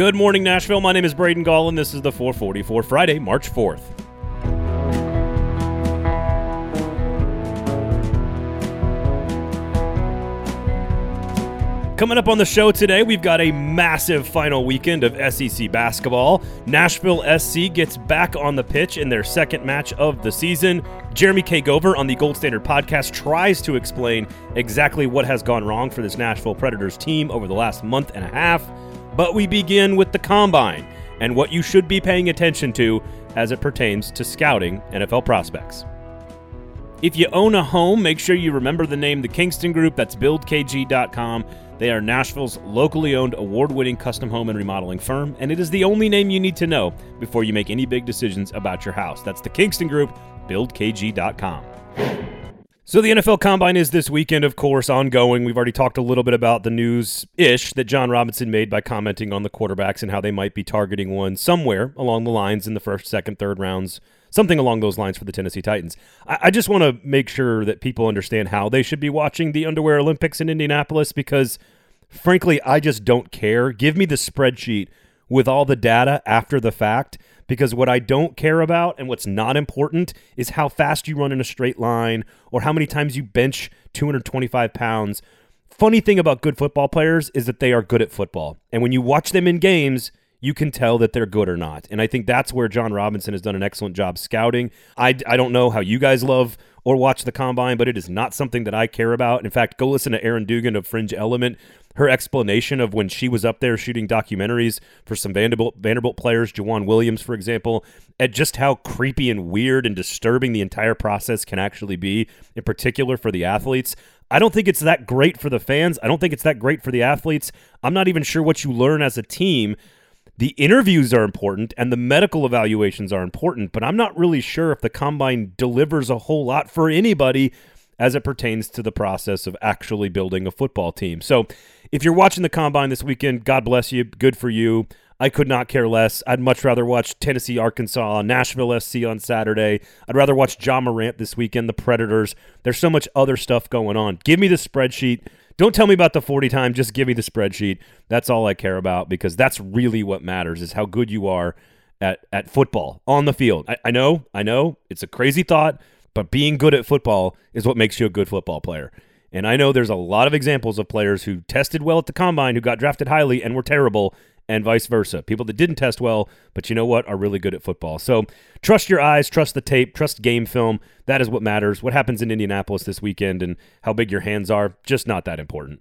Good morning, Nashville. My name is Braden Gall, and this is the 440 for Friday, March 4th. Coming up on the show today, we've got a massive final weekend of SEC basketball. Nashville SC gets back on the pitch in their second match of the season. Jeremy K. Gover on the Gold Standard podcast tries to explain exactly what has gone wrong for this Nashville Predators team over the last month and a half. But we begin with the combine and what you should be paying attention to as it pertains to scouting NFL prospects. If you own a home, make sure you remember the name The Kingston Group. That's buildkg.com. They are Nashville's locally owned award winning custom home and remodeling firm, and it is the only name you need to know before you make any big decisions about your house. That's The Kingston Group, buildkg.com. So the NFL Combine is this weekend, of course, ongoing. We've already talked a little bit about the news ish that Jon Robinson made by commenting on the quarterbacks and how they might be targeting one somewhere along the lines in the first, second, third rounds something along those lines for the Tennessee Titans. I, I just want to make sure that people understand how they should be watching the Underwear Olympics in Indianapolis because, frankly, I just don't care. Give me the spreadsheet with all the data after the fact because what I don't care about and what's not important is how fast you run in a straight line or how many times you bench 225 pounds. Funny thing about good football players is that they are good at football. And when you watch them in games, you can tell that they're good or not. And I think that's where Jon Robinson has done an excellent job scouting. I, I don't know how you guys love or watch the combine, but it is not something that I care about. In fact, go listen to Erin Dugan of Fringe Element. Her explanation of when she was up there shooting documentaries for some Vanderbilt Vanderbilt players, Joejuan Williams, for example, at just how creepy and weird and disturbing the entire process can actually be, in particular for the athletes. I don't think it's that great for the fans. I don't think it's that great for the athletes. I'm not even sure what you learn as a team the interviews are important and the medical evaluations are important, but I'm not really sure if the combine delivers a whole lot for anybody as it pertains to the process of actually building a football team. So, if you're watching the combine this weekend, God bless you. Good for you. I could not care less. I'd much rather watch Tennessee, Arkansas, Nashville SC on Saturday. I'd rather watch Ja Morant this weekend, the Predators. There's so much other stuff going on. Give me the spreadsheet. Don't tell me about the 40 time. Just give me the spreadsheet. That's all I care about because that's really what matters is how good you are at, at football on the field. I, I know, I know, it's a crazy thought, but being good at football is what makes you a good football player. And I know there's a lot of examples of players who tested well at the combine, who got drafted highly and were terrible, and vice versa. People that didn't test well, but you know what, are really good at football. So trust your eyes, trust the tape, trust game film. That is what matters. What happens in Indianapolis this weekend and how big your hands are, just not that important.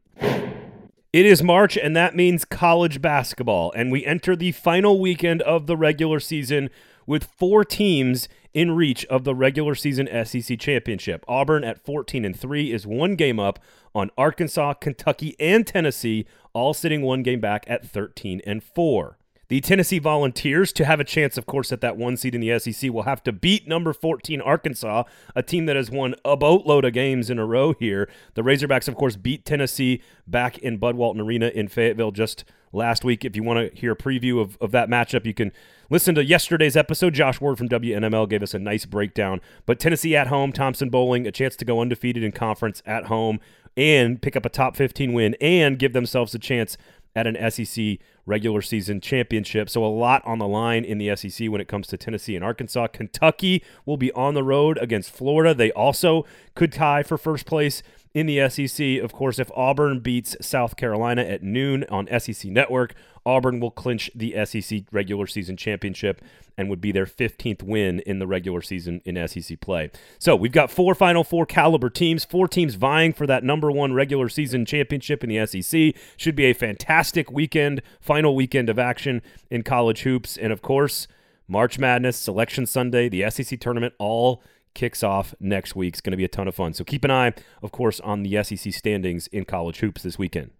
It is March, and that means college basketball. And we enter the final weekend of the regular season with four teams in reach of the regular season SEC championship. Auburn at 14 and 3 is one game up on Arkansas, Kentucky, and Tennessee, all sitting one game back at 13 and 4. The Tennessee Volunteers, to have a chance, of course, at that one seed in the SEC, will have to beat number 14 Arkansas, a team that has won a boatload of games in a row here. The Razorbacks, of course, beat Tennessee back in Bud Walton Arena in Fayetteville just last week. If you want to hear a preview of, of that matchup, you can listen to yesterday's episode. Josh Ward from WNML gave us a nice breakdown. But Tennessee at home, Thompson Boling, a chance to go undefeated in conference at home and pick up a top 15 win and give themselves a chance at an SEC regular season championship. So a lot on the line in the SEC when it comes to Tennessee and Arkansas. Kentucky will be on the road against Florida. They also could tie for first place in the SEC. Of course, if Auburn beats South Carolina at noon on SEC Network, Auburn will clinch the SEC regular season championship and would be their 15th win in the regular season in SEC play. So we've got four Final Four caliber teams, four teams vying for that number one regular season championship in the SEC. Should be a fantastic weekend, final weekend of action in college hoops. And of course, March Madness, Selection Sunday, the SEC tournament, all kicks off next week. It's going to be a ton of fun. So keep an eye, of course, on the SEC standings in college hoops this weekend.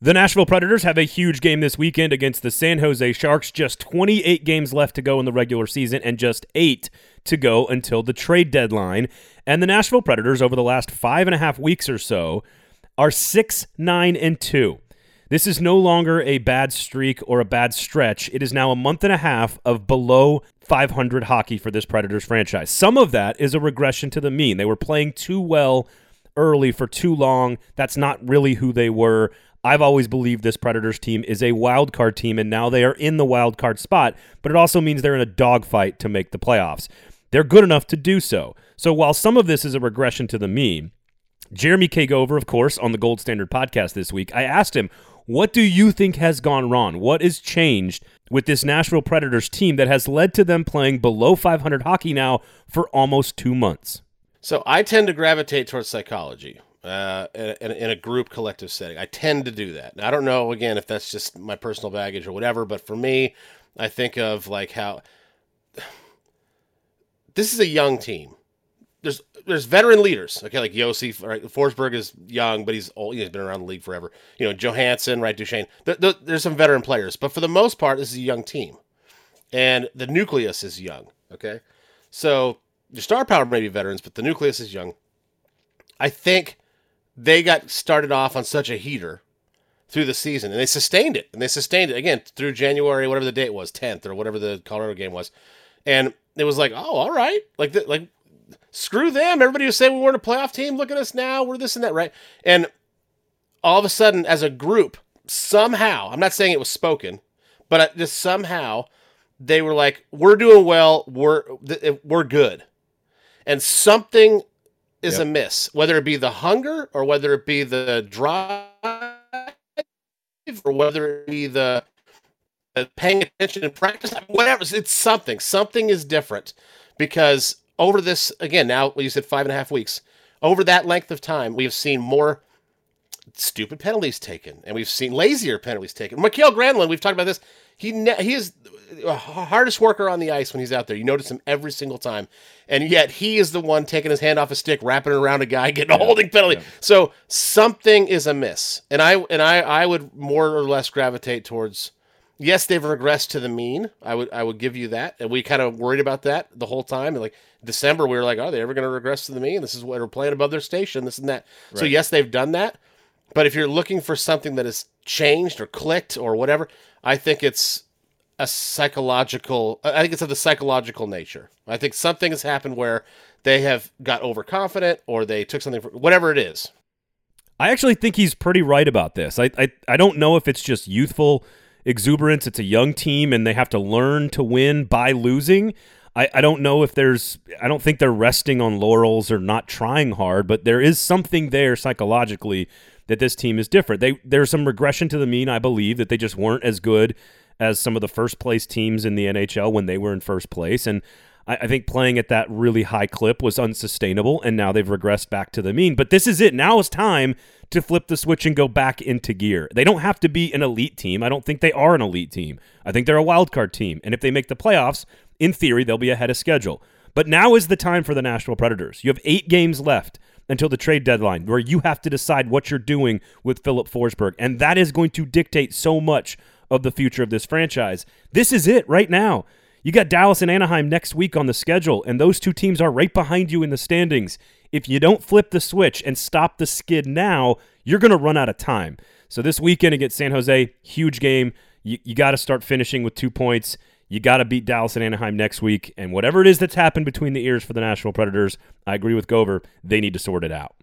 The Nashville Predators have a huge game this weekend against the San Jose Sharks. Just 28 games left to go in the regular season and just eight to go until the trade deadline. And the Nashville Predators, over the last five and a half weeks or so, are 6 9 and 2. This is no longer a bad streak or a bad stretch. It is now a month and a half of below 500 hockey for this Predators franchise. Some of that is a regression to the mean. They were playing too well early for too long. That's not really who they were. I've always believed this Predators team is a wild card team, and now they are in the wild card spot, but it also means they're in a dogfight to make the playoffs. They're good enough to do so. So while some of this is a regression to the mean, Jeremy K. Gover, of course, on the Gold Standard podcast this week, I asked him, what do you think has gone wrong? What has changed with this Nashville Predators team that has led to them playing below 500 hockey now for almost two months? So I tend to gravitate towards psychology uh, in, in, a group collective setting. I tend to do that. I don't know, again, if that's just my personal baggage or whatever, but for me, I think of like how this is a young team. There's there's veteran leaders, okay, like Josi, right? Forsberg is young, but he's old. He's been around the league forever. You know, Johansen, right? Duchene. The, the, there's some veteran players, but for the most part, this is a young team, and the nucleus is young. Okay, so your star power may be veterans, but the nucleus is young. I think they got started off on such a heater through the season, and they sustained it, and they sustained it again through January, whatever the date was, 10th or whatever the Colorado game was, and it was like, oh, all right, like the, like screw them. Everybody was saying we weren't a playoff team. Look at us now. We're this and that, right? And all of a sudden, as a group, somehow, I'm not saying it was spoken, but just somehow they were like, we're doing well. We're we're good, and something is yep. amiss. Whether it be the hunger or whether it be the drive or whether it be the paying attention in practice, whatever. It's something. Something is different because over this again now you said five and a half weeks over that length of time we have seen more stupid penalties taken and we've seen lazier penalties taken. Mikael Granlund we've talked about this he ne- he is the hardest worker on the ice when he's out there. You notice him every single time and yet he is the one taking his hand off a stick wrapping it around a guy getting a holding penalty. Yeah. so something is amiss and i and i i would more or less gravitate towards yes, they've regressed to the mean. I would I would give you that. And we kind of worried about that the whole time. And like December, we were like, are they ever going to regress to the mean? This is what we're playing above their station, this and that. Right. So yes, they've done that. But if you're looking for something that has changed or clicked or whatever, I think it's a psychological. I think it's of the psychological nature. I think something has happened where they have got overconfident or they took something for whatever it is. I actually think he's pretty right about this. I, I I don't know if it's just youthful exuberance. It's a young team, and they have to learn to win by losing. I, I don't know if there's, I don't think they're resting on laurels or not trying hard, but there is something there psychologically that this team is different. They There's some regression to the mean, I believe, that they just weren't as good as some of the first place teams in the NHL when they were in first place. And I, I think playing at that really high clip was unsustainable, and now they've regressed back to the mean. But this is it. Now is time to flip the switch and go back into gear. They don't have to be an elite team. I don't think they are an elite team. I think they're a wild card team. And if they make the playoffs, in theory, they'll be ahead of schedule. But now is the time for the Nashville Predators. You have eight games left until the trade deadline where you have to decide what you're doing with Filip Forsberg. And that is going to dictate so much of the future of this franchise. This is it right now. You got Dallas and Anaheim next week on the schedule, and those two teams are right behind you in the standings. If you don't flip the switch and stop the skid now, you're going to run out of time. So this weekend against San Jose, huge game. You, you got to start finishing with two points. You got to beat Dallas and Anaheim next week. And whatever it is that's happened between the ears for the Nashville Predators, I agree with Gover. They need to sort it out.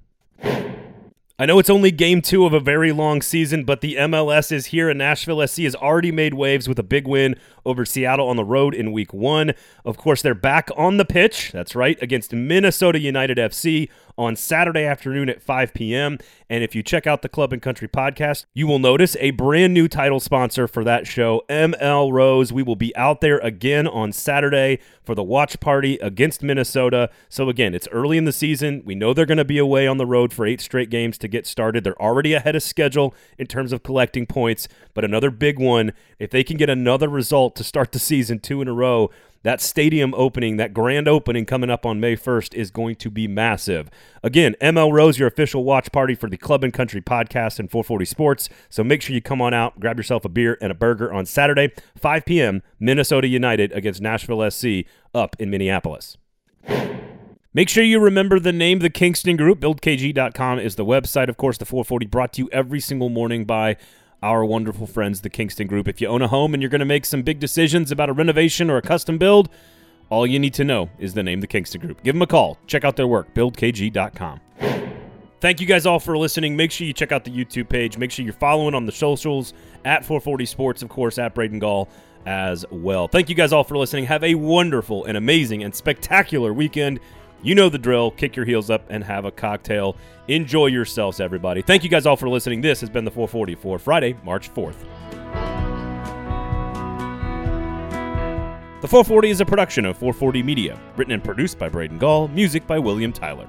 I know it's only game two of a very long season, but the MLS is here, and Nashville SC has already made waves with a big win over Seattle on the road in week one. Of course, they're back on the pitch. That's right, against Minnesota United FC on Saturday afternoon at 5 p.m. And if you check out the Club and Country podcast, you will notice a brand new title sponsor for that show, ML Rose. We will be out there again on Saturday for the watch party against Minnesota. So, again, it's early in the season. We know they're going to be away on the road for eight straight games to get started. They're already ahead of schedule in terms of collecting points, but another big one. If they can get another result to start the season two in a row, that stadium opening, that grand opening coming up on May 1st is going to be massive. Again, ML Rose, your official watch party for the Club and Country podcast and 440 Sports. So make sure you come on out, grab yourself a beer and a burger on Saturday, 5 p.m., Minnesota United against Nashville SC up in Minneapolis. Make sure you remember the name the Kingston Group. BuildKG.com is the website. Of course, the 440 brought to you every single morning by our wonderful friends, the Kingston Group. If you own a home and you're going to make some big decisions about a renovation or a custom build, all you need to know is the name the Kingston Group. Give them a call. Check out their work, buildkg.com. Thank you guys all for listening. Make sure you check out the YouTube page. Make sure you're following on the socials at 440 Sports, of course, at Braden Gall as well. Thank you guys all for listening. Have a wonderful and amazing and spectacular weekend. You know the drill. Kick your heels up and have a cocktail. Enjoy yourselves, everybody. Thank you guys all for listening. This has been the 440 for Friday, March 4th. The 440 is a production of 440 Media, written and produced by Braden Gall, music by William Tyler.